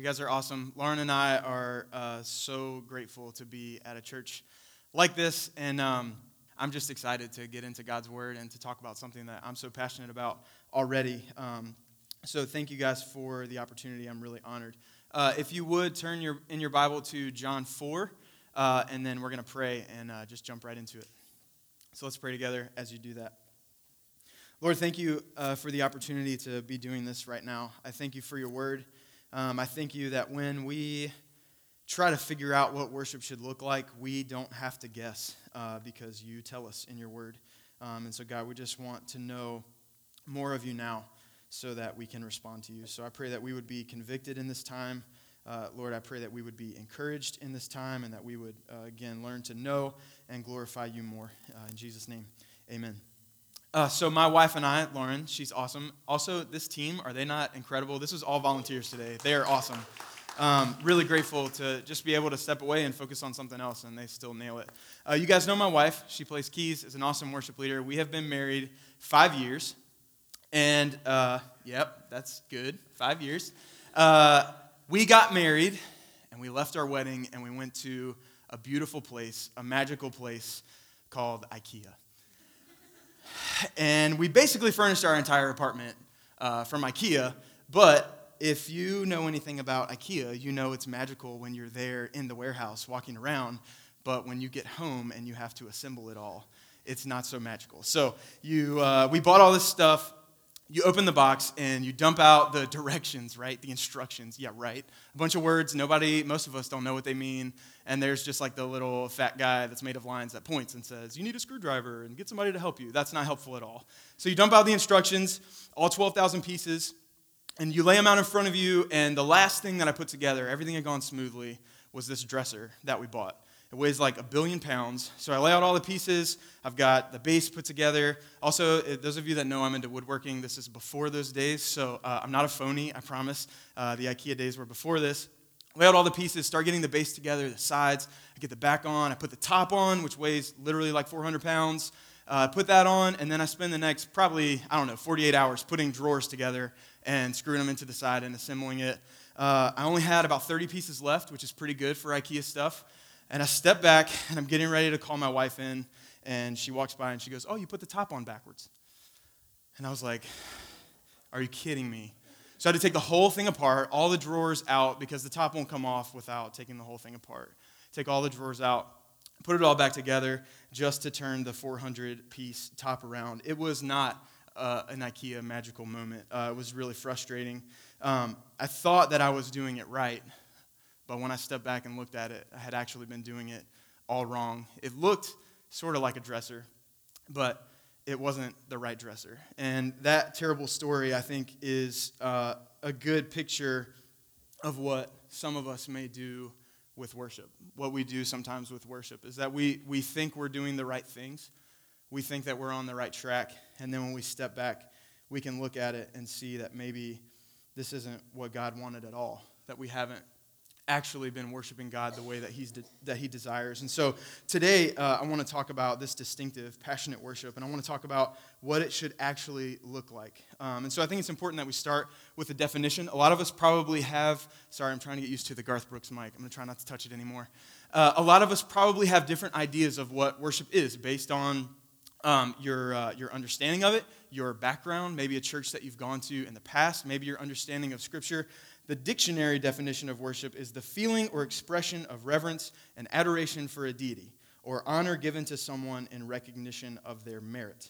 You guys are awesome. Lauren and I are uh, so grateful to be at a church like this, and um, I'm just excited to get into God's Word and to talk about something that I'm so passionate about already. Um, so thank you guys for the opportunity. I'm really honored. Uh, if you would turn your in your Bible to John 4, uh, and then we're going to pray and uh, just jump right into it. So let's pray together as you do that. Lord, thank you uh, for the opportunity to be doing this right now. I thank you for your word. Um, I thank you that when we try to figure out what worship should look like, we don't have to guess uh, because you tell us in your word. Um, and so, God, we just want to know more of you now so that we can respond to you. So I pray that we would be convicted in this time. Uh, Lord, I pray that we would be encouraged in this time and that we would, uh, again, learn to know and glorify you more. Uh, in Jesus' name, amen. Uh, so my wife and I, Lauren, she's awesome. Also, this team, are they not incredible? This was all volunteers today. They are awesome. Um, really grateful to just be able to step away and focus on something else, and they still nail it. Uh, you guys know my wife. She plays keys, is an awesome worship leader. We have been married five years, and uh, yep, that's good. Five years. Uh, we got married, and we left our wedding, and we went to a beautiful place, a magical place called IKEA and we basically furnished our entire apartment uh, from IKEA. But if you know anything about IKEA, you know it's magical when you're there in the warehouse walking around. But when you get home and you have to assemble it all, it's not so magical. So you, uh, we bought all this stuff you open the box and you dump out the directions, right? The instructions. Yeah, right. A bunch of words. Nobody, most of us don't know what they mean. And there's just like the little fat guy that's made of lines that points and says, You need a screwdriver and get somebody to help you. That's not helpful at all. So you dump out the instructions, all 12,000 pieces, and you lay them out in front of you. And the last thing that I put together, everything had gone smoothly, was this dresser that we bought. It weighs like a billion pounds. So I lay out all the pieces. I've got the base put together. Also, those of you that know I'm into woodworking, this is before those days. So uh, I'm not a phony, I promise. Uh, the IKEA days were before this. Lay out all the pieces, start getting the base together, the sides. I get the back on. I put the top on, which weighs literally like 400 pounds. Uh, put that on, and then I spend the next probably, I don't know, 48 hours putting drawers together and screwing them into the side and assembling it. Uh, I only had about 30 pieces left, which is pretty good for IKEA stuff. And I step back and I'm getting ready to call my wife in. And she walks by and she goes, Oh, you put the top on backwards. And I was like, Are you kidding me? So I had to take the whole thing apart, all the drawers out, because the top won't come off without taking the whole thing apart. Take all the drawers out, put it all back together just to turn the 400 piece top around. It was not uh, an IKEA magical moment. Uh, it was really frustrating. Um, I thought that I was doing it right, but when I stepped back and looked at it, I had actually been doing it all wrong. It looked sort of like a dresser, but it wasn't the right dresser. And that terrible story, I think, is uh, a good picture of what some of us may do with worship. What we do sometimes with worship is that we, we think we're doing the right things, we think that we're on the right track, and then when we step back, we can look at it and see that maybe this isn't what God wanted at all, that we haven't actually been worshiping God the way that, he's de- that He desires. And so today, uh, I want to talk about this distinctive, passionate worship, and I want to talk about what it should actually look like. Um, and so I think it's important that we start with a definition. A lot of us probably have, sorry, I'm trying to get used to the Garth Brooks mic. I'm going to try not to touch it anymore. Uh, a lot of us probably have different ideas of what worship is based on um, your, uh, your understanding of it, your background, maybe a church that you've gone to in the past, maybe your understanding of Scripture. The dictionary definition of worship is the feeling or expression of reverence and adoration for a deity, or honor given to someone in recognition of their merit.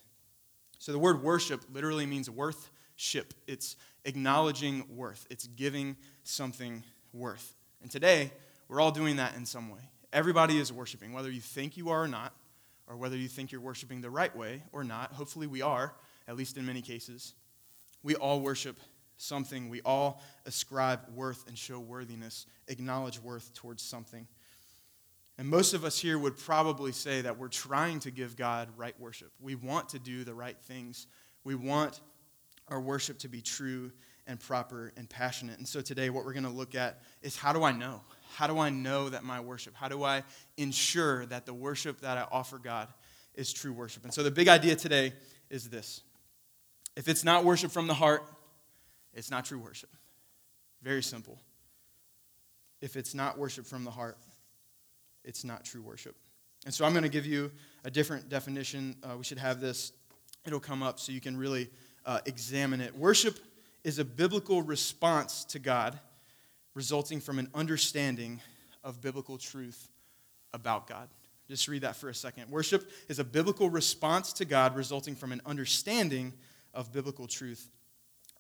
So the word worship literally means worth-ship. It's acknowledging worth, it's giving something worth. And today, we're all doing that in some way. Everybody is worshiping, whether you think you are or not, or whether you think you're worshiping the right way or not. Hopefully, we are, at least in many cases. We all worship something. We all ascribe worth and show worthiness, acknowledge worth towards something. And most of us here would probably say that we're trying to give God right worship. We want to do the right things. We want our worship to be true and proper and passionate. And so today, what we're going to look at is how do I know? How do I know that my worship, how do I ensure that the worship that I offer God is true worship? And so the big idea today is this if it's not worship from the heart, it's not true worship. Very simple. if it's not worship from the heart, it's not true worship. And so I'm going to give you a different definition. Uh, we should have this, it'll come up so you can really uh, examine it. Worship is a biblical response to God resulting from an understanding of biblical truth about God. Just read that for a second. Worship is a biblical response to God resulting from an understanding of biblical truth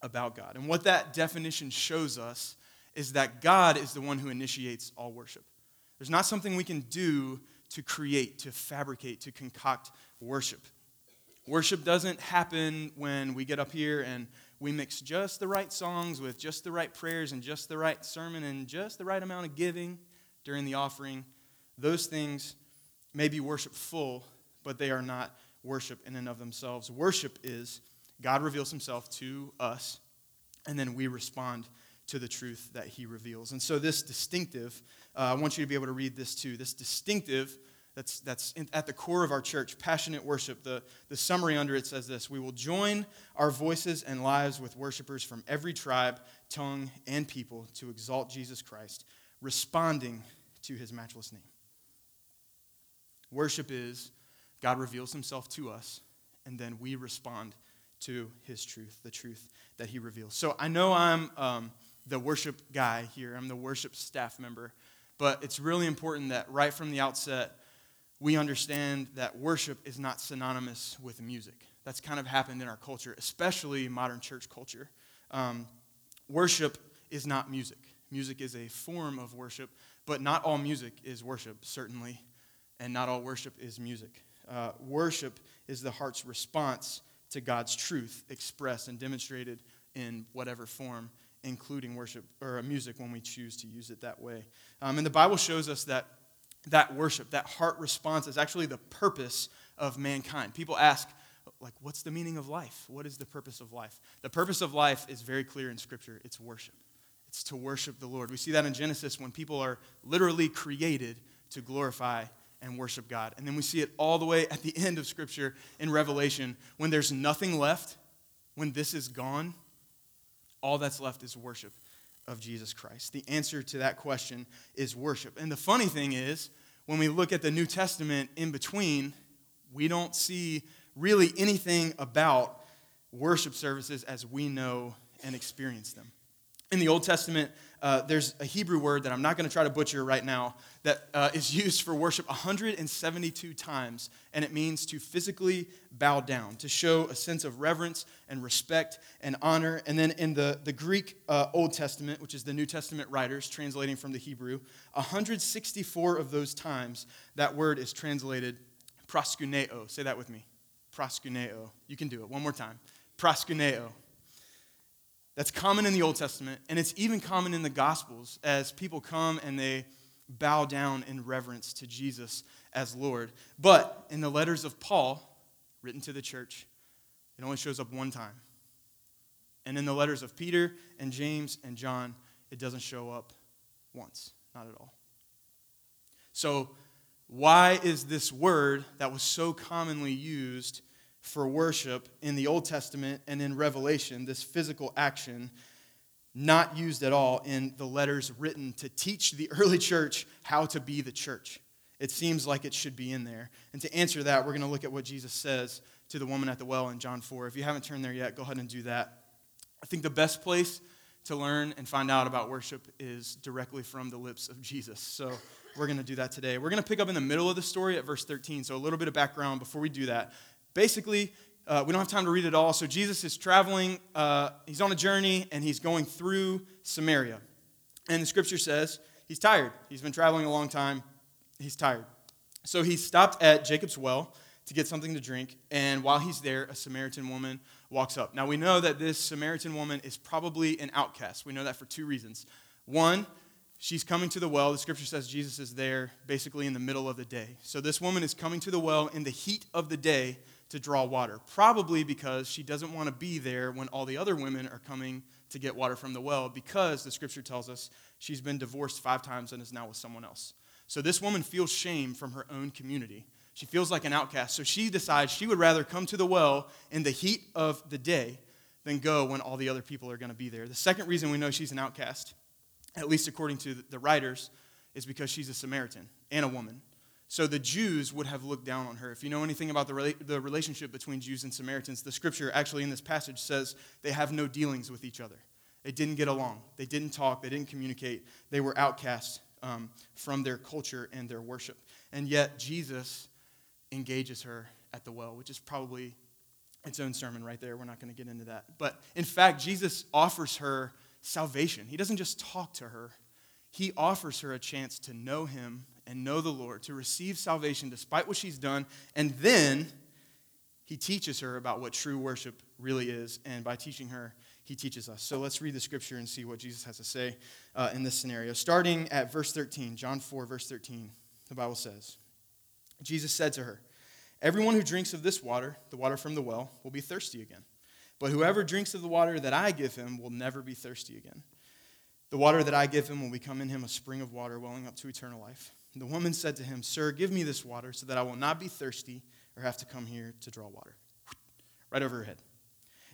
about God. And what that definition shows us is that God is the one who initiates all worship. There's not something we can do to create, to fabricate, to concoct worship. Worship doesn't happen when we get up here and we mix just the right songs with just the right prayers and just the right sermon and just the right amount of giving during the offering. Those things may be worshipful, but they are not worship in and of themselves. Worship is God reveals himself to us, and then we respond to the truth that he reveals. And so, this distinctive, uh, I want you to be able to read this too. This distinctive that's, that's in, at the core of our church, passionate worship. The, the summary under it says this We will join our voices and lives with worshipers from every tribe, tongue, and people to exalt Jesus Christ, responding to his matchless name. Worship is God reveals himself to us, and then we respond to his truth, the truth that he reveals. So I know I'm um, the worship guy here, I'm the worship staff member, but it's really important that right from the outset, we understand that worship is not synonymous with music. That's kind of happened in our culture, especially modern church culture. Um, worship is not music. Music is a form of worship, but not all music is worship, certainly, and not all worship is music. Uh, worship is the heart's response to God's truth expressed and demonstrated in whatever form, including worship or music when we choose to use it that way. Um, and the Bible shows us that that worship, that heart response is actually the purpose of mankind. People ask, like, what's the meaning of life? What is the purpose of life? The purpose of life is very clear in Scripture it's worship. It's to worship the Lord. We see that in Genesis when people are literally created to glorify and worship God. And then we see it all the way at the end of Scripture in Revelation when there's nothing left, when this is gone, all that's left is worship of Jesus Christ? The answer to that question is worship. And the funny thing is, when we look at the New Testament in between, we don't see really anything about worship services as we know and experience them. In the Old Testament, uh, there's a Hebrew word that I'm not going to try to butcher right now that uh, is used for worship 172 times, and it means to physically bow down, to show a sense of reverence and respect and honor. And then in the, the Greek uh, Old Testament, which is the New Testament writers translating from the Hebrew, 164 of those times that word is translated proskuneo. Say that with me. Proskuneo. You can do it. One more time. Proskuneo. That's common in the Old Testament, and it's even common in the Gospels as people come and they bow down in reverence to Jesus as Lord. But in the letters of Paul, written to the church, it only shows up one time. And in the letters of Peter and James and John, it doesn't show up once, not at all. So, why is this word that was so commonly used for worship in the Old Testament and in Revelation, this physical action, not used at all in the letters written to teach the early church how to be the church. It seems like it should be in there. And to answer that, we're going to look at what Jesus says to the woman at the well in John 4. If you haven't turned there yet, go ahead and do that. I think the best place to learn and find out about worship is directly from the lips of Jesus. So we're going to do that today. We're going to pick up in the middle of the story at verse 13. So a little bit of background before we do that. Basically, uh, we don't have time to read it all. So Jesus is traveling, uh, he's on a journey, and he's going through Samaria. And the scripture says he's tired. He's been traveling a long time, he's tired. So he stopped at Jacob's well to get something to drink, and while he's there, a Samaritan woman walks up. Now we know that this Samaritan woman is probably an outcast. We know that for two reasons. One, she's coming to the well. The scripture says Jesus is there basically in the middle of the day. So this woman is coming to the well in the heat of the day to draw water, probably because she doesn't want to be there when all the other women are coming to get water from the well, because the scripture tells us she's been divorced five times and is now with someone else. So this woman feels shame from her own community. She feels like an outcast. So she decides she would rather come to the well in the heat of the day than go when all the other people are going to be there. The second reason we know she's an outcast at least according to the writers, is because she's a Samaritan and a woman. So the Jews would have looked down on her. If you know anything about the, rela- the relationship between Jews and Samaritans, the scripture actually in this passage says they have no dealings with each other. They didn't get along. They didn't talk. They didn't communicate. They were outcast um, from their culture and their worship. And yet Jesus engages her at the well, which is probably its own sermon right there. We're not going to get into that. But in fact, Jesus offers her salvation. He doesn't just talk to her, he offers her a chance to know him and know the Lord, to receive salvation despite what she's done, and then he teaches her about what true worship really is, and by teaching her, he teaches us. So let's read the scripture and see what Jesus has to say uh, in this scenario. Starting at verse 13, John 4, verse 13, the Bible says, Jesus said to her, Everyone who drinks of this water, the water from the well, will be thirsty again. But whoever drinks of the water that I give him will never be thirsty again. The water that I give him will become in him a spring of water welling up to eternal life. The woman said to him, Sir, give me this water so that I will not be thirsty or have to come here to draw water. Right over her head.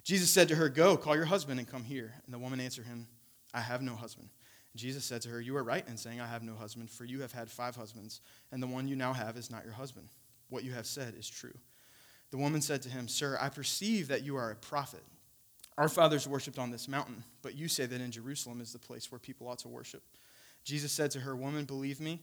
Jesus said to her, Go, call your husband and come here. And the woman answered him, I have no husband. And Jesus said to her, You are right in saying, I have no husband, for you have had five husbands, and the one you now have is not your husband. What you have said is true. The woman said to him, Sir, I perceive that you are a prophet. Our fathers worshipped on this mountain, but you say that in Jerusalem is the place where people ought to worship. Jesus said to her, Woman, believe me,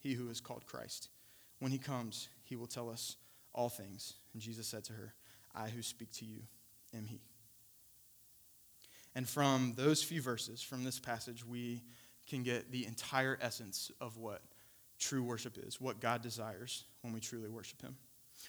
he who is called Christ. When he comes, he will tell us all things. And Jesus said to her, I who speak to you am he. And from those few verses, from this passage, we can get the entire essence of what true worship is, what God desires when we truly worship him.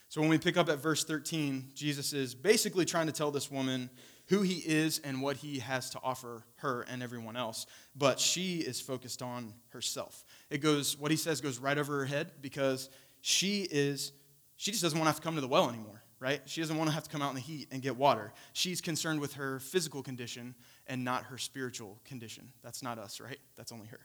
So when we pick up at verse 13, Jesus is basically trying to tell this woman who he is and what he has to offer her and everyone else. But she is focused on herself. It goes, what he says goes right over her head because she is, she just doesn't want to have to come to the well anymore, right? She doesn't want to have to come out in the heat and get water. She's concerned with her physical condition and not her spiritual condition. That's not us, right? That's only her.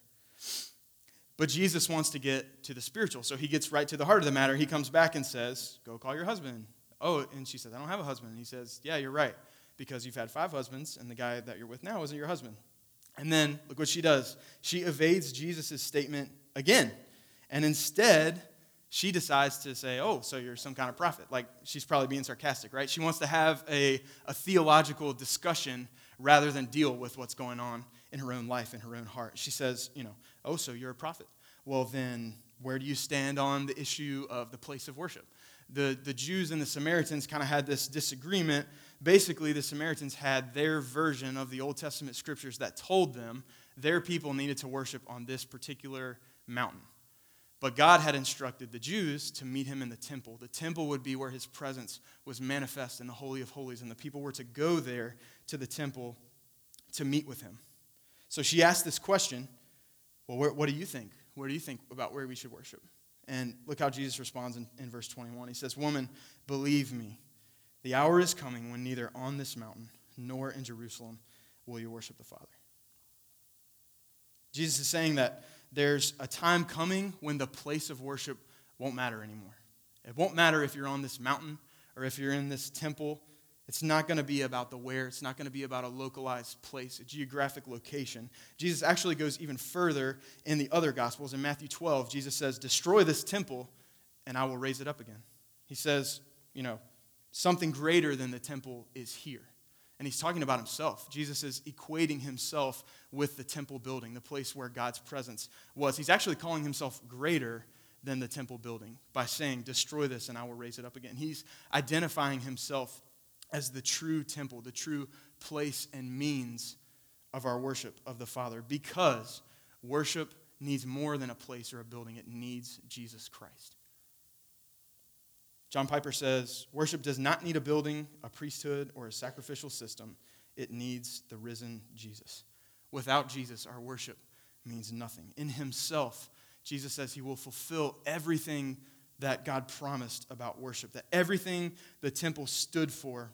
But Jesus wants to get to the spiritual. So he gets right to the heart of the matter. He comes back and says, Go call your husband. Oh, and she says, I don't have a husband. And he says, Yeah, you're right, because you've had five husbands, and the guy that you're with now isn't your husband. And then look what she does. She evades Jesus' statement again. And instead, she decides to say, Oh, so you're some kind of prophet. Like she's probably being sarcastic, right? She wants to have a, a theological discussion rather than deal with what's going on in her own life, in her own heart. She says, You know, oh, so you're a prophet. Well, then, where do you stand on the issue of the place of worship? The, the Jews and the Samaritans kind of had this disagreement. Basically, the Samaritans had their version of the Old Testament scriptures that told them their people needed to worship on this particular mountain. But God had instructed the Jews to meet him in the temple. The temple would be where his presence was manifest in the Holy of Holies, and the people were to go there to the temple to meet with him. So she asked this question Well, where, what do you think? Where do you think about where we should worship? And look how Jesus responds in, in verse 21. He says, Woman, believe me, the hour is coming when neither on this mountain nor in Jerusalem will you worship the Father. Jesus is saying that there's a time coming when the place of worship won't matter anymore. It won't matter if you're on this mountain or if you're in this temple. It's not going to be about the where. It's not going to be about a localized place, a geographic location. Jesus actually goes even further in the other Gospels. In Matthew 12, Jesus says, Destroy this temple, and I will raise it up again. He says, you know, something greater than the temple is here. And he's talking about himself. Jesus is equating himself with the temple building, the place where God's presence was. He's actually calling himself greater than the temple building by saying, Destroy this and I will raise it up again. He's identifying himself as the true temple, the true place and means of our worship of the Father because worship needs more than a place or a building, it needs Jesus Christ. John Piper says worship does not need a building, a priesthood, or a sacrificial system. It needs the risen Jesus. Without Jesus, our worship means nothing. In himself, Jesus says he will fulfill everything that God promised about worship, that everything the temple stood for,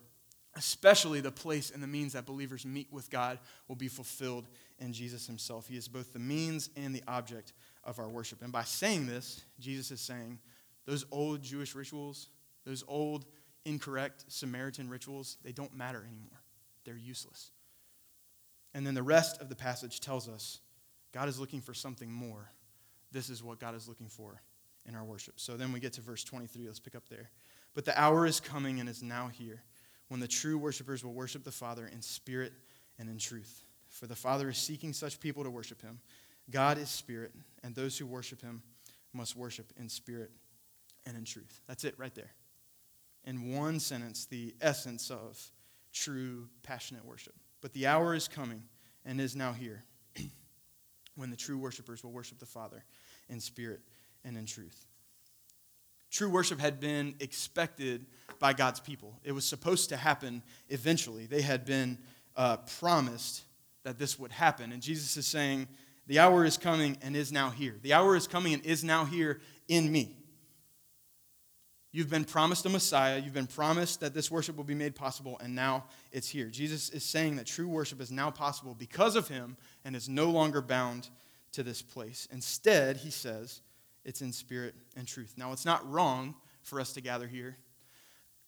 especially the place and the means that believers meet with God, will be fulfilled in Jesus himself. He is both the means and the object of our worship. And by saying this, Jesus is saying those old Jewish rituals, those old incorrect Samaritan rituals, they don't matter anymore. They're useless. And then the rest of the passage tells us God is looking for something more. This is what God is looking for in our worship. So then we get to verse 23. Let's pick up there. But the hour is coming and is now here when the true worshipers will worship the Father in spirit and in truth. For the Father is seeking such people to worship him. God is spirit, and those who worship him must worship in spirit and in truth. That's it right there. In one sentence, the essence of true, passionate worship. But the hour is coming and is now here when the true worshipers will worship the Father in spirit and in truth. True worship had been expected by God's people. It was supposed to happen eventually. They had been uh, promised that this would happen. And Jesus is saying, The hour is coming and is now here. The hour is coming and is now here in me. You've been promised a Messiah. You've been promised that this worship will be made possible, and now it's here. Jesus is saying that true worship is now possible because of him and is no longer bound to this place. Instead, he says, it's in spirit and truth. Now, it's not wrong for us to gather here.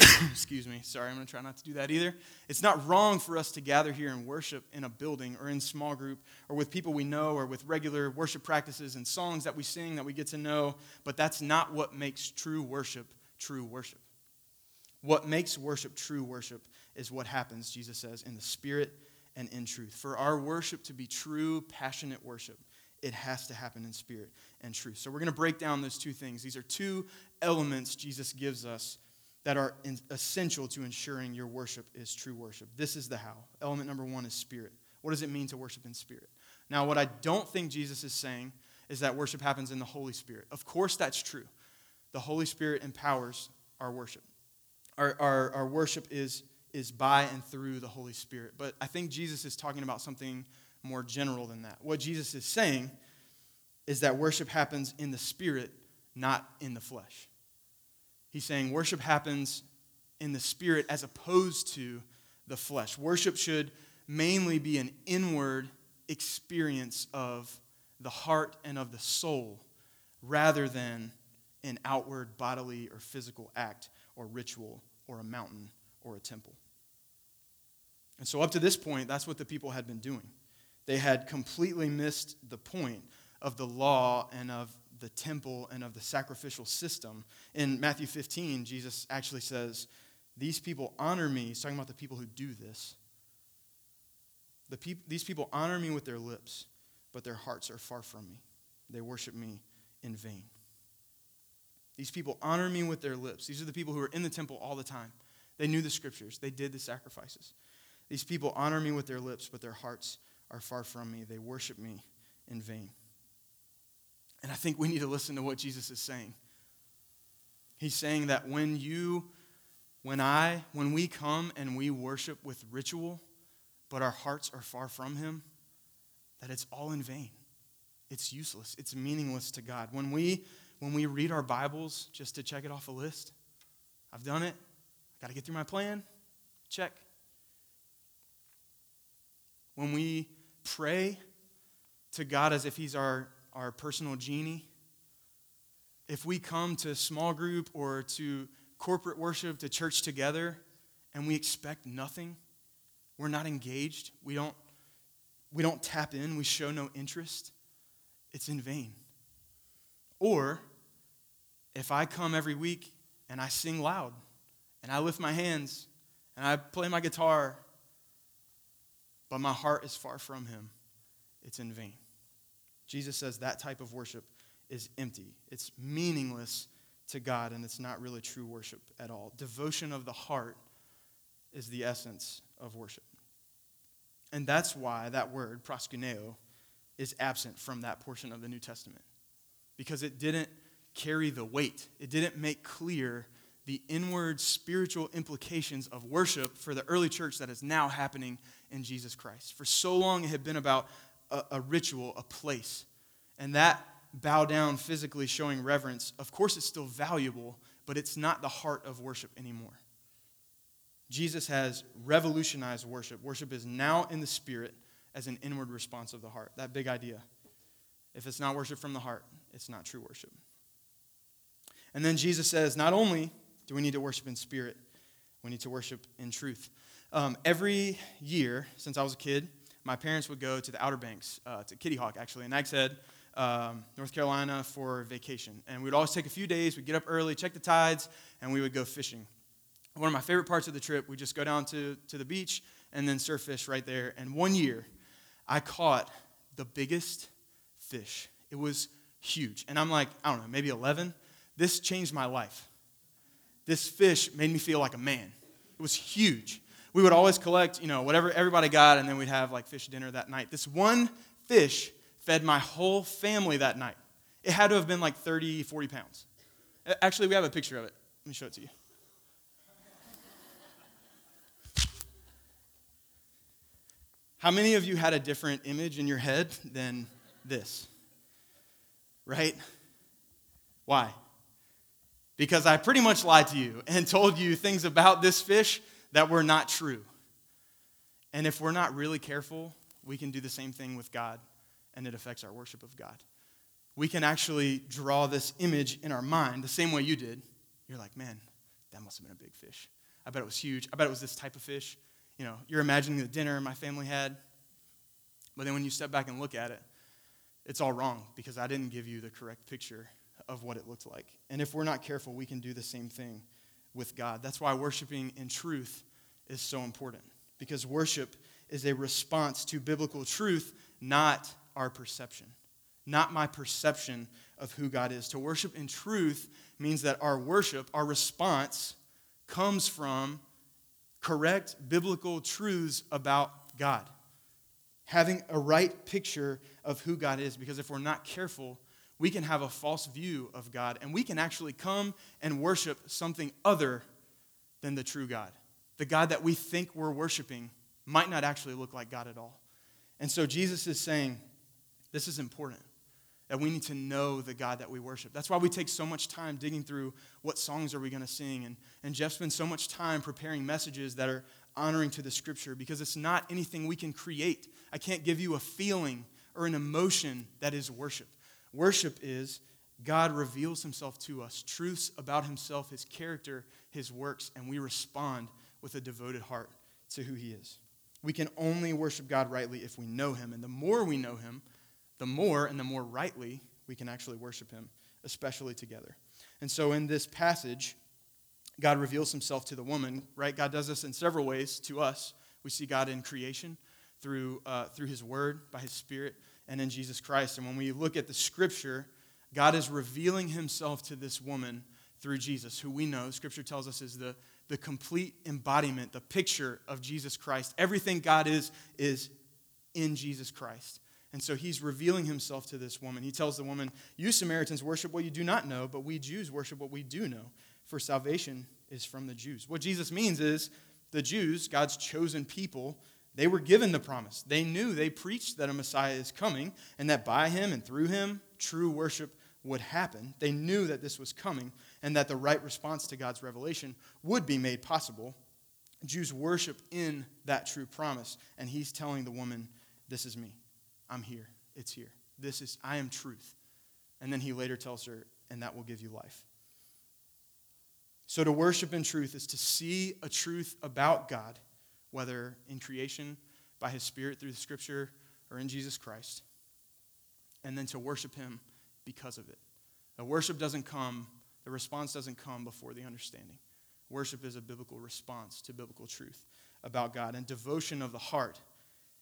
Excuse me. Sorry, I'm going to try not to do that either. It's not wrong for us to gather here and worship in a building or in small group or with people we know or with regular worship practices and songs that we sing that we get to know, but that's not what makes true worship true worship. What makes worship true worship is what happens, Jesus says, in the spirit and in truth. For our worship to be true, passionate worship, it has to happen in spirit and truth. So we're going to break down those two things. These are two elements Jesus gives us that are essential to ensuring your worship is true worship. This is the how. Element number one is spirit. What does it mean to worship in spirit? Now, what I don't think Jesus is saying is that worship happens in the Holy Spirit. Of course, that's true the Holy Spirit empowers our worship. Our, our, our worship is, is by and through the Holy Spirit. But I think Jesus is talking about something more general than that. What Jesus is saying is that worship happens in the Spirit, not in the flesh. He's saying worship happens in the Spirit as opposed to the flesh. Worship should mainly be an inward experience of the heart and of the soul rather than an outward bodily or physical act or ritual or a mountain or a temple. And so, up to this point, that's what the people had been doing. They had completely missed the point of the law and of the temple and of the sacrificial system. In Matthew 15, Jesus actually says, These people honor me. He's talking about the people who do this. The peop- these people honor me with their lips, but their hearts are far from me. They worship me in vain. These people honor me with their lips. These are the people who are in the temple all the time. They knew the scriptures, they did the sacrifices. These people honor me with their lips, but their hearts are far from me. They worship me in vain. And I think we need to listen to what Jesus is saying. He's saying that when you, when I, when we come and we worship with ritual, but our hearts are far from Him, that it's all in vain. It's useless. It's meaningless to God. When we when we read our Bibles just to check it off a list. I've done it. I got to get through my plan. Check. When we pray to God as if He's our, our personal genie, if we come to small group or to corporate worship, to church together, and we expect nothing, we're not engaged, we don't, we don't tap in, we show no interest, it's in vain. Or if I come every week and I sing loud and I lift my hands and I play my guitar, but my heart is far from Him, it's in vain. Jesus says that type of worship is empty, it's meaningless to God, and it's not really true worship at all. Devotion of the heart is the essence of worship. And that's why that word, proskuneo, is absent from that portion of the New Testament. Because it didn't carry the weight. It didn't make clear the inward spiritual implications of worship for the early church that is now happening in Jesus Christ. For so long, it had been about a, a ritual, a place. And that bow down physically showing reverence, of course, it's still valuable, but it's not the heart of worship anymore. Jesus has revolutionized worship. Worship is now in the spirit as an inward response of the heart. That big idea. If it's not worship from the heart, it's not true worship. And then Jesus says, not only do we need to worship in spirit, we need to worship in truth. Um, every year since I was a kid, my parents would go to the Outer Banks, uh, to Kitty Hawk actually, in Nags Head, um, North Carolina for vacation. And we'd always take a few days, we'd get up early, check the tides, and we would go fishing. One of my favorite parts of the trip, we just go down to, to the beach and then surf fish right there. And one year, I caught the biggest fish. It was huge. And I'm like, I don't know, maybe 11. This changed my life. This fish made me feel like a man. It was huge. We would always collect, you know, whatever everybody got, and then we'd have like fish dinner that night. This one fish fed my whole family that night. It had to have been like 30, 40 pounds. Actually, we have a picture of it. Let me show it to you. How many of you had a different image in your head than this? Right? Why? Because I pretty much lied to you and told you things about this fish that were not true. And if we're not really careful, we can do the same thing with God, and it affects our worship of God. We can actually draw this image in our mind the same way you did. You're like, man, that must have been a big fish. I bet it was huge. I bet it was this type of fish. You know, you're imagining the dinner my family had. But then when you step back and look at it, it's all wrong because I didn't give you the correct picture of what it looked like. And if we're not careful, we can do the same thing with God. That's why worshiping in truth is so important because worship is a response to biblical truth, not our perception, not my perception of who God is. To worship in truth means that our worship, our response, comes from correct biblical truths about God. Having a right picture of who God is, because if we're not careful, we can have a false view of God and we can actually come and worship something other than the true God. The God that we think we're worshiping might not actually look like God at all. And so Jesus is saying, this is important that we need to know the God that we worship. That's why we take so much time digging through what songs are we going to sing. And, and Jeff spends so much time preparing messages that are honoring to the scripture because it's not anything we can create. I can't give you a feeling or an emotion that is worship. Worship is God reveals himself to us, truths about himself, his character, his works, and we respond with a devoted heart to who he is. We can only worship God rightly if we know him. And the more we know him, the more and the more rightly we can actually worship him, especially together. And so in this passage, God reveals himself to the woman, right? God does this in several ways to us. We see God in creation through, uh, through his word, by his spirit, and in Jesus Christ. And when we look at the scripture, God is revealing himself to this woman through Jesus, who we know, scripture tells us, is the, the complete embodiment, the picture of Jesus Christ. Everything God is, is in Jesus Christ. And so he's revealing himself to this woman. He tells the woman, You Samaritans worship what you do not know, but we Jews worship what we do know, for salvation is from the Jews. What Jesus means is the Jews, God's chosen people, they were given the promise. They knew, they preached that a Messiah is coming, and that by him and through him, true worship would happen. They knew that this was coming, and that the right response to God's revelation would be made possible. Jews worship in that true promise, and he's telling the woman, This is me. I'm here. It's here. This is, I am truth. And then he later tells her, and that will give you life. So to worship in truth is to see a truth about God, whether in creation, by his spirit through the scripture, or in Jesus Christ, and then to worship him because of it. The worship doesn't come, the response doesn't come before the understanding. Worship is a biblical response to biblical truth about God, and devotion of the heart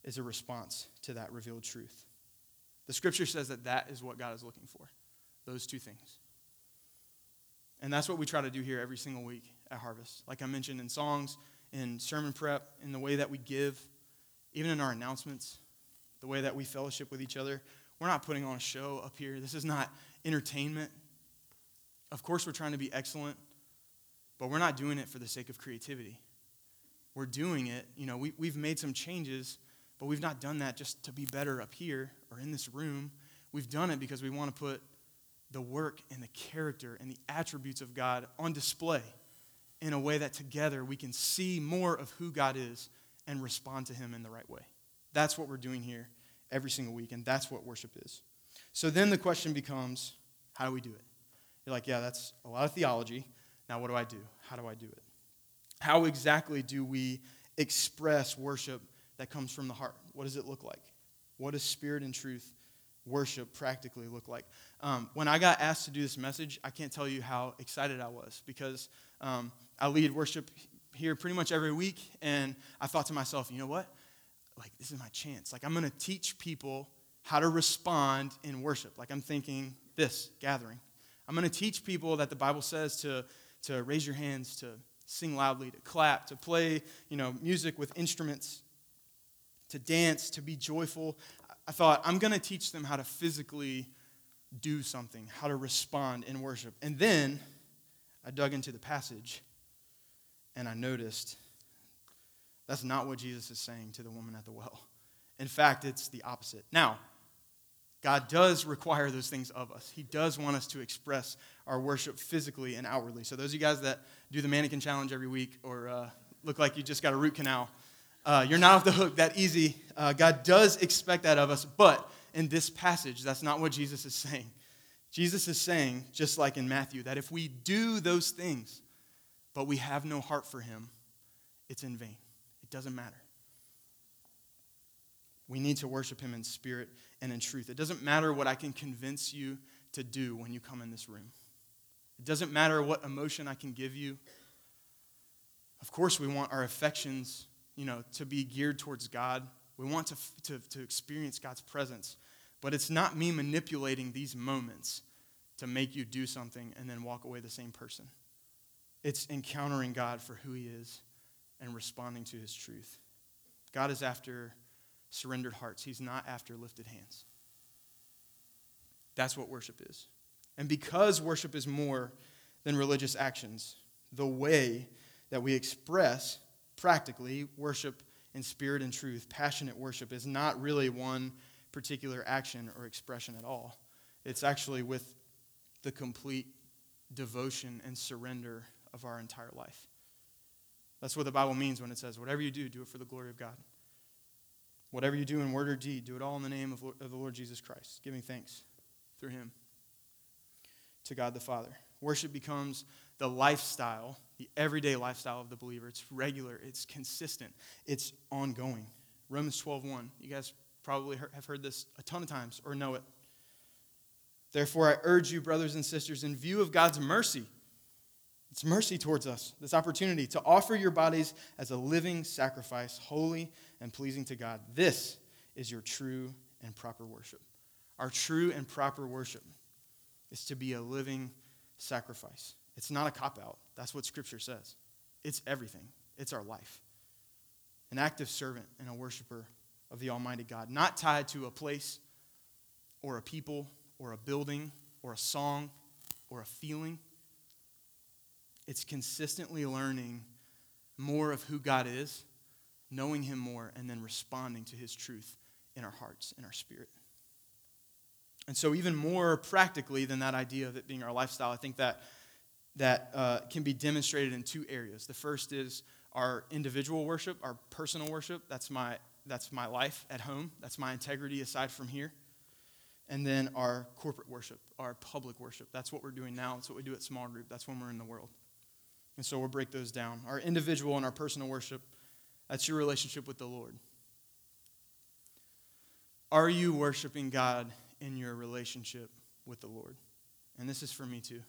is a response to that revealed truth. The scripture says that that is what God is looking for those two things. And that's what we try to do here every single week at Harvest. Like I mentioned in songs, in sermon prep, in the way that we give, even in our announcements, the way that we fellowship with each other. We're not putting on a show up here. This is not entertainment. Of course, we're trying to be excellent, but we're not doing it for the sake of creativity. We're doing it, you know, we, we've made some changes but we've not done that just to be better up here or in this room. We've done it because we want to put the work and the character and the attributes of God on display in a way that together we can see more of who God is and respond to Him in the right way. That's what we're doing here every single week, and that's what worship is. So then the question becomes how do we do it? You're like, yeah, that's a lot of theology. Now, what do I do? How do I do it? How exactly do we express worship that comes from the heart? What does it look like? What does spirit and truth worship practically look like? Um, when I got asked to do this message, I can't tell you how excited I was because um, I lead worship here pretty much every week, and I thought to myself, you know what? Like, this is my chance. Like, I'm going to teach people how to respond in worship. Like, I'm thinking this gathering. I'm going to teach people that the Bible says to, to raise your hands, to sing loudly, to clap, to play, you know, music with instruments, to dance, to be joyful. I thought, I'm going to teach them how to physically do something, how to respond in worship. And then I dug into the passage and I noticed that's not what Jesus is saying to the woman at the well. In fact, it's the opposite. Now, God does require those things of us. He does want us to express our worship physically and outwardly. So, those of you guys that do the mannequin challenge every week or uh, look like you just got a root canal, uh, you're not off the hook that easy. Uh, God does expect that of us, but in this passage, that's not what Jesus is saying. Jesus is saying, just like in Matthew, that if we do those things, but we have no heart for Him, it's in vain. It doesn't matter. We need to worship Him in spirit and in truth. It doesn't matter what I can convince you to do when you come in this room, it doesn't matter what emotion I can give you. Of course, we want our affections you know, to be geared towards God. We want to, to, to experience God's presence. But it's not me manipulating these moments to make you do something and then walk away the same person. It's encountering God for who He is and responding to His truth. God is after surrendered hearts, He's not after lifted hands. That's what worship is. And because worship is more than religious actions, the way that we express practically worship in spirit and truth, passionate worship, is not really one particular action or expression at all. It's actually with the complete devotion and surrender of our entire life. That's what the Bible means when it says, whatever you do, do it for the glory of God. Whatever you do in word or deed, do it all in the name of, of the Lord Jesus Christ, giving thanks through him to God the Father. Worship becomes the lifestyle, the everyday lifestyle of the believer. It's regular, it's consistent, it's ongoing. Romans 12:1. You guys probably have heard this a ton of times or know it. Therefore, I urge you, brothers and sisters, in view of God's mercy, it's mercy towards us, this opportunity to offer your bodies as a living sacrifice, holy and pleasing to God. This is your true and proper worship. Our true and proper worship is to be a living sacrifice. It's not a cop out. That's what Scripture says. It's everything, it's our life. An active servant and a worshiper of the Almighty God, not tied to a place or a people or a building or a song or a feeling. It's consistently learning more of who God is, knowing Him more, and then responding to His truth in our hearts, in our spirit. And so, even more practically than that idea of it being our lifestyle, I think that that uh, can be demonstrated in two areas. The first is our individual worship, our personal worship. That's my that's my life at home. That's my integrity aside from here. And then our corporate worship, our public worship. That's what we're doing now. That's what we do at small group. That's when we're in the world. And so we'll break those down. Our individual and our personal worship, that's your relationship with the Lord. Are you worshiping God in your relationship with the Lord? And this is for me too.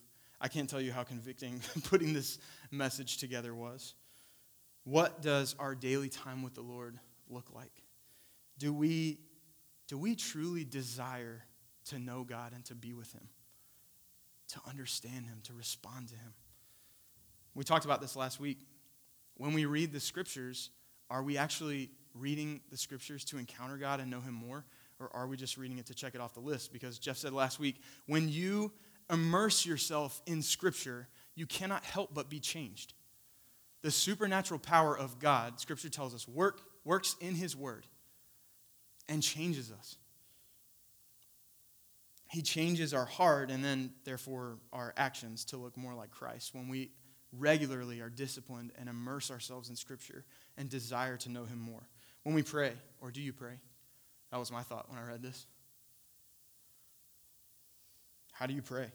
I can't tell you how convicting putting this message together was. What does our daily time with the Lord look like? Do we, do we truly desire to know God and to be with Him, to understand Him, to respond to Him? We talked about this last week. When we read the scriptures, are we actually reading the scriptures to encounter God and know Him more? Or are we just reading it to check it off the list? Because Jeff said last week, when you immerse yourself in Scripture, you cannot help but be changed. The supernatural power of God, Scripture tells us, work, works in His Word. and changes us. He changes our heart and then, therefore, our actions to look more like Christ when we regularly are disciplined and immerse ourselves in Scripture and desire to know Him more. When we pray, or do you pray? That was my thought when I read this. How do you pray?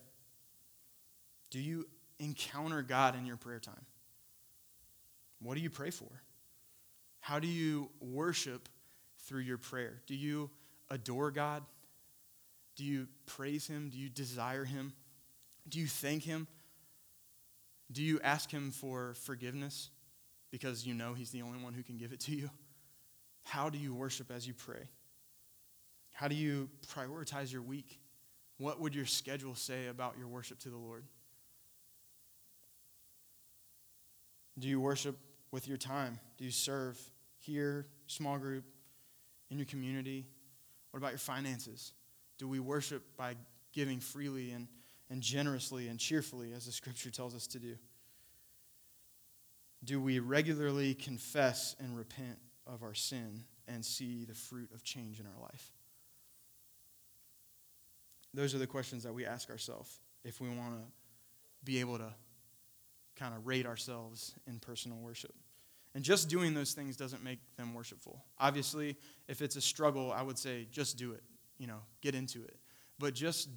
Do you encounter God in your prayer time? What do you pray for? How do you worship through your prayer? Do you adore God? Do you praise Him? Do you desire Him? Do you thank Him? Do you ask Him for forgiveness because you know He's the only one who can give it to you? How do you worship as you pray? How do you prioritize your week? What would your schedule say about your worship to the Lord? Do you worship with your time? Do you serve here, small group, in your community? What about your finances? Do we worship by giving freely and, and generously and cheerfully, as the scripture tells us to do? Do we regularly confess and repent of our sin and see the fruit of change in our life? Those are the questions that we ask ourselves if we want to be able to kind of rate ourselves in personal worship. And just doing those things doesn't make them worshipful. Obviously, if it's a struggle, I would say just do it, you know, get into it. But just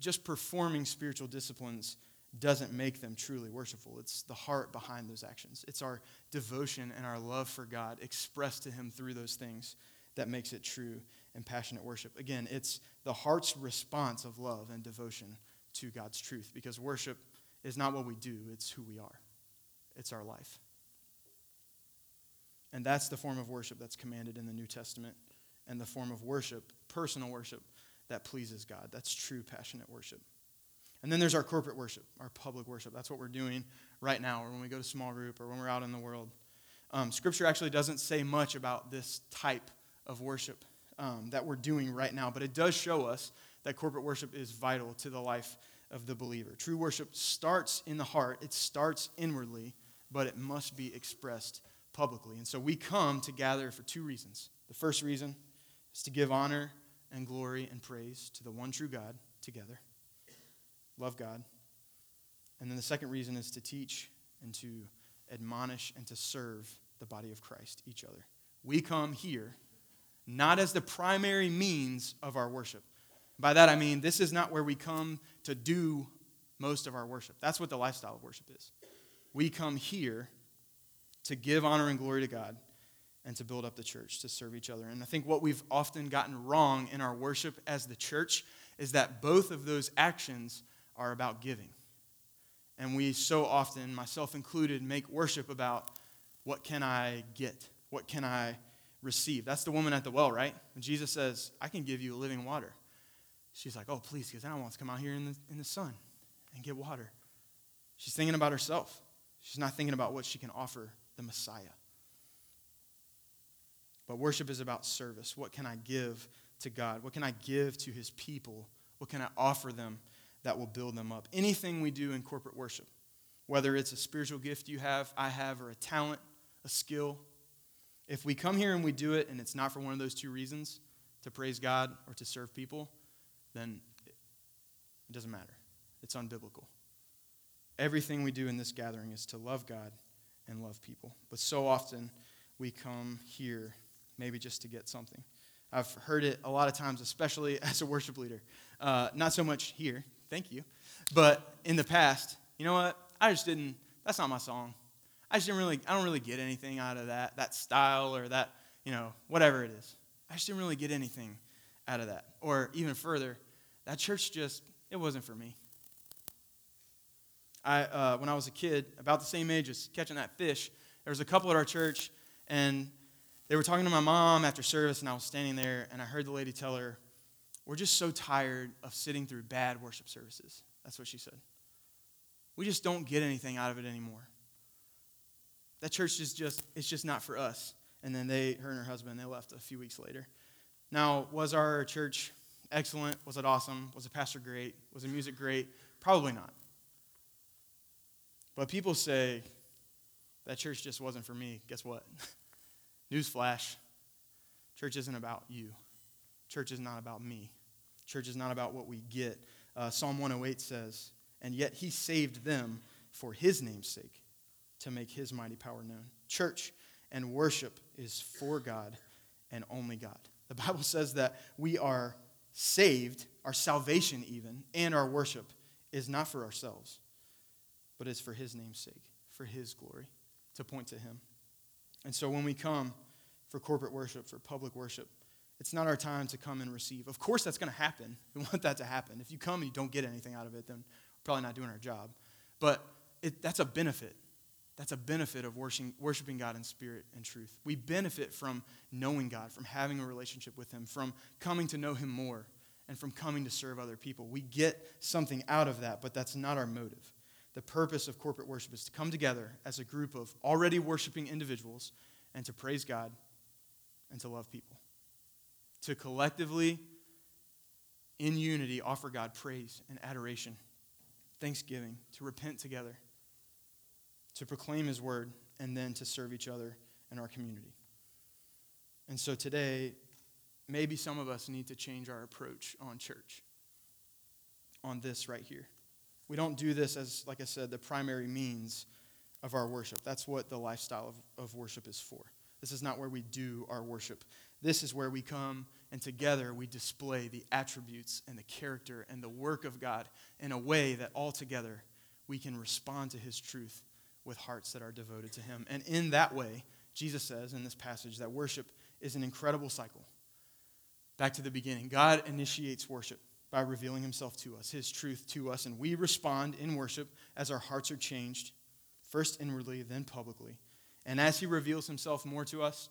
just performing spiritual disciplines doesn't make them truly worshipful. It's the heart behind those actions. It's our devotion and our love for God expressed to him through those things that makes it true and passionate worship. Again, it's the heart's response of love and devotion to God's truth because worship is not what we do, it's who we are, it's our life. And that's the form of worship that's commanded in the New Testament and the form of worship, personal worship, that pleases God. That's true passionate worship. And then there's our corporate worship, our public worship. That's what we're doing right now, or when we go to small group, or when we're out in the world. Um, scripture actually doesn't say much about this type of worship um, that we're doing right now, but it does show us that corporate worship is vital to the life of the believer. True worship starts in the heart, it starts inwardly, but it must be expressed publicly. And so we come to gather for two reasons. The first reason is to give honor and glory and praise to the one true God together. Love God. And then the second reason is to teach and to admonish and to serve the body of Christ, each other. We come here not as the primary means of our worship. By that I mean, this is not where we come to do most of our worship. That's what the lifestyle of worship is. We come here to give honor and glory to God and to build up the church, to serve each other. And I think what we've often gotten wrong in our worship as the church is that both of those actions are about giving. And we so often, myself included, make worship about what can I get? What can I receive. That's the woman at the well, right? When Jesus says, I can give you living water. She's like, oh, please, because I don't want to come out here in the, in the sun and get water. She's thinking about herself. She's not thinking about what she can offer the Messiah. But worship is about service. What can I give to God? What can I give to his people? What can I offer them that will build them up? Anything we do in corporate worship, whether it's a spiritual gift you have, I have, or a talent, a skill, if we come here and we do it and it's not for one of those two reasons, to praise God or to serve people, then it doesn't matter. It's unbiblical. Everything we do in this gathering is to love God and love people. But so often we come here maybe just to get something. I've heard it a lot of times, especially as a worship leader. Uh, not so much here, thank you. But in the past, you know what? I just didn't, that's not my song. I just didn't really, I don't really get anything out of that, that style or that, you know, whatever it is. I just didn't really get anything out of that. Or even further, that church just, it wasn't for me. I, uh, when I was a kid, about the same age as catching that fish, there was a couple at our church, and they were talking to my mom after service, and I was standing there, and I heard the lady tell her, We're just so tired of sitting through bad worship services. That's what she said. We just don't get anything out of it anymore that church is just it's just not for us. And then they her and her husband they left a few weeks later. Now was our church excellent? Was it awesome? Was the pastor great? Was the music great? Probably not. But people say that church just wasn't for me. Guess what? Newsflash. Church isn't about you. Church is not about me. Church is not about what we get. Uh, Psalm 108 says, And yet he saved them for his name's sake, to make his mighty power known. Church and worship is for God and only God. The Bible says that we are saved, our salvation even, and our worship is not for ourselves, but it's for his name's sake, for his glory, to point to him. And so when we come for corporate worship, for public worship, it's not our time to come and receive. Of course, that's going to happen. We want that to happen. If you come and you don't get anything out of it, then we're probably not doing our job. But it, that's a benefit. That's a benefit of worshiping, God in spirit and truth. We benefit from knowing God, from having a relationship with Him, from coming to know Him more, and from coming to serve other people. We get something out of that, but that's not our motive. The purpose of corporate worship is to come together as a group of already worshiping individuals and to praise God and to love people to collectively, in unity, offer God praise and adoration, thanksgiving, to repent together, to proclaim His word, and then to serve each other in our community. And so today, maybe some of us need to change our approach on church, on this right here. We don't do this as, like I said, the primary means of our worship. That's what the lifestyle of, of worship is for. This is not where we do our worship. This is where we come and together we display the attributes and the character and the work of God in a way that altogether we can respond to his truth with hearts that are devoted to him. And in that way, Jesus says in this passage that worship is an incredible cycle. Back to the beginning, God initiates worship by revealing himself to us, his truth to us, and we respond in worship as our hearts are changed, first inwardly, then publicly. And as he reveals himself more to us,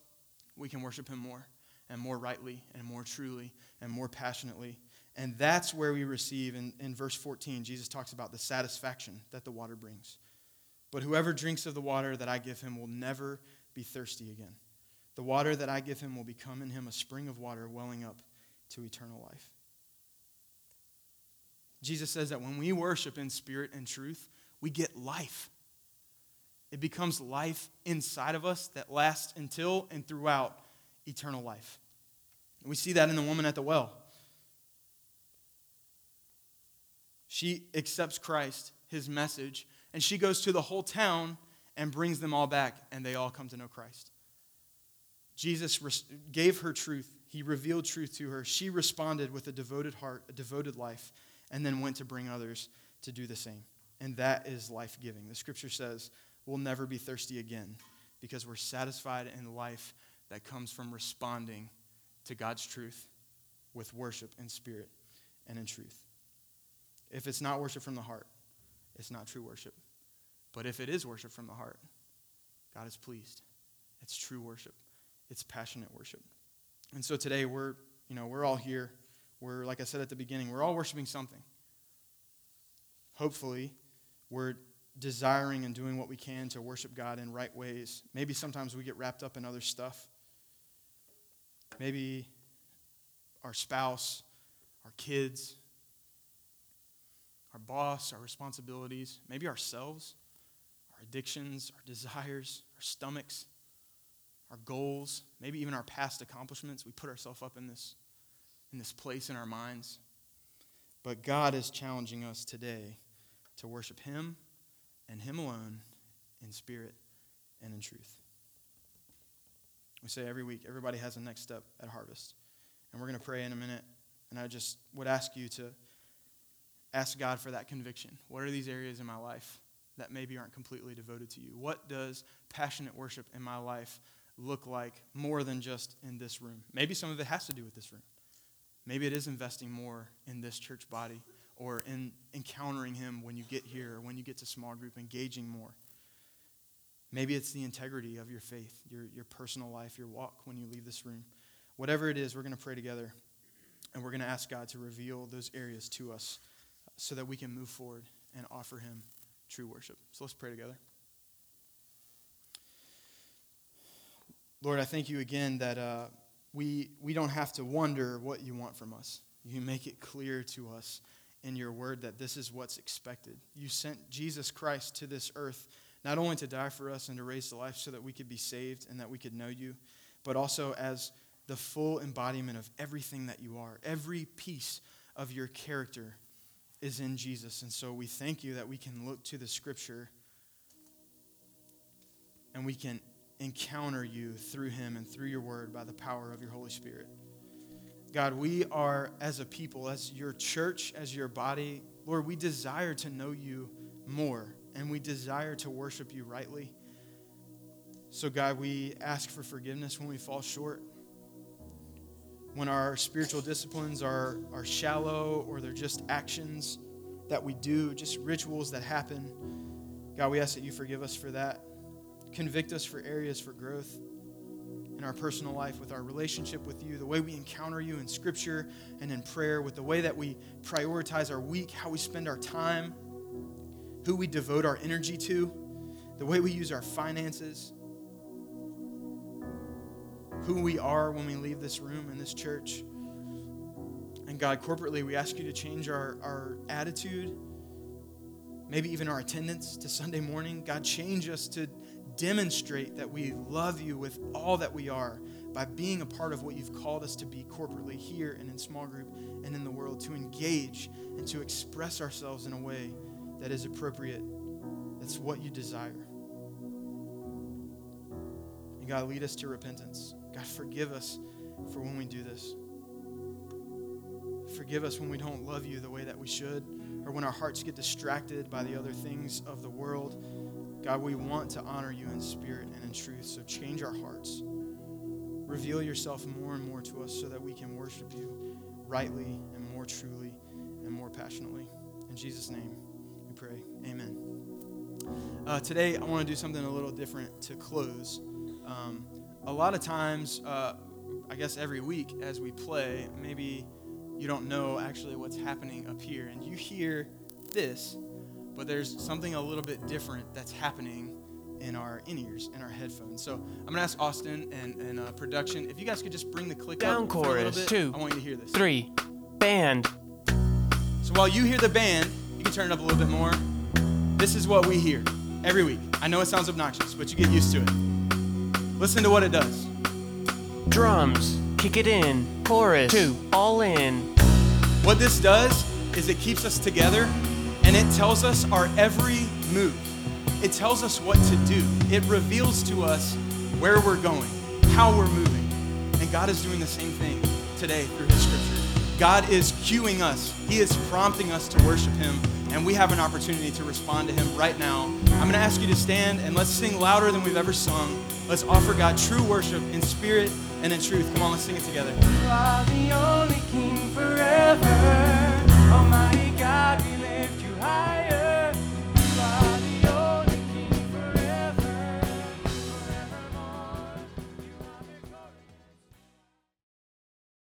we can worship him more and more rightly and more truly and more passionately. And that's where we receive, in, in verse 14, Jesus talks about the satisfaction that the water brings. But whoever drinks of the water that I give him will never be thirsty again. The water that I give him will become in him a spring of water welling up to eternal life. Jesus says that when we worship in spirit and truth, we get life. It becomes life inside of us that lasts until and throughout eternal life. And we see that in the woman at the well. She accepts Christ, his message, and she goes to the whole town and brings them all back, and they all come to know Christ. Jesus gave her truth. He revealed truth to her. She responded with a devoted heart, a devoted life, and then went to bring others to do the same. And that is life giving. The scripture says, We'll never be thirsty again because we're satisfied in life that comes from responding to God's truth with worship in spirit and in truth. If it's not worship from the heart, it's not true worship. But if it is worship from the heart, God is pleased. It's true worship. It's passionate worship. And so today we're, you know, we're all here. We're like I said at the beginning, we're all worshiping something. Hopefully, we're desiring and doing what we can to worship God in right ways. Maybe sometimes we get wrapped up in other stuff. Maybe our spouse, our kids, our boss, our responsibilities, maybe ourselves, our addictions, our desires, our stomachs, our goals, maybe even our past accomplishments. We put ourselves up in this, in this place in our minds. But God is challenging us today to worship Him and Him alone in spirit and in truth. We say every week, everybody has a next step at harvest. And we're going to pray in a minute. And I just would ask you to ask God for that conviction. What are these areas in my life that maybe aren't completely devoted to you? What does passionate worship in my life look like more than just in this room? Maybe some of it has to do with this room. Maybe it is investing more in this church body or in encountering Him when you get here or when you get to small group, engaging more. Maybe it's the integrity of your faith, your, your personal life, your walk when you leave this room. Whatever it is, we're going to pray together and we're going to ask God to reveal those areas to us so that we can move forward and offer Him true worship. So let's pray together. Lord, I thank you again that uh, we, we don't have to wonder what you want from us. You make it clear to us in your word that this is what's expected. You sent Jesus Christ to this earth not only to die for us and to raise to life so that we could be saved and that we could know you, but also as the full embodiment of everything that you are. Every piece of your character is in Jesus. And so we thank you that we can look to the scripture and we can encounter you through him and through your word by the power of your Holy Spirit. God, we are, as a people, as your church, as your body, Lord, we desire to know you more and we desire to worship you rightly. So, God, we ask for forgiveness when we fall short. When our spiritual disciplines are, are shallow or they're just actions that we do, just rituals that happen. God, we ask that you forgive us for that. Convict us for areas for growth in our personal life, with our relationship with you, the way we encounter you in Scripture and in prayer, with the way that we prioritize our week, how we spend our time, who we devote our energy to, the way we use our finances, who we are when we leave this room and this church. And God, corporately, we ask you to change our, our attitude, maybe even our attendance to Sunday morning. God, change us to demonstrate that we love you with all that we are by being a part of what you've called us to be corporately here and in small group and in the world, to engage and to express ourselves in a way that is appropriate. That's what you desire. And God, lead us to repentance. God, forgive us for when we do this. Forgive us when we don't love you the way that we should, or when our hearts get distracted by the other things of the world. God, we want to honor you in spirit and in truth, so change our hearts. Reveal yourself more and more to us so that we can worship you rightly and more truly and more passionately. In Jesus' name we pray. Amen. Uh, today, I want to do something a little different to close. Um, a lot of times, uh, I guess every week as we play, maybe you don't know actually what's happening up here, and you hear this but there's something a little bit different that's happening in our in ears in our headphones. So I'm gonna ask Austin and, and uh, production if you guys could just bring the click down up chorus bit, two. I want you to hear this. Three, band. So while you hear the band, you can turn it up a little bit more. This is what we hear every week. I know it sounds obnoxious, but you get used to it. Listen to what it does. Drums, kick it in. Chorus two, all in. What this does is it keeps us together and it tells us our every move. It tells us what to do. It reveals to us where we're going, how we're moving. And God is doing the same thing today through His Scripture. God is cueing us, He is prompting us to worship Him, and we have an opportunity to respond to Him right now. I'm going to ask you to stand and let's sing louder than we've ever sung. Let's offer God true worship in spirit and in truth. Come on, let's sing it together. You are the only King forever. Almighty God, we lift you high.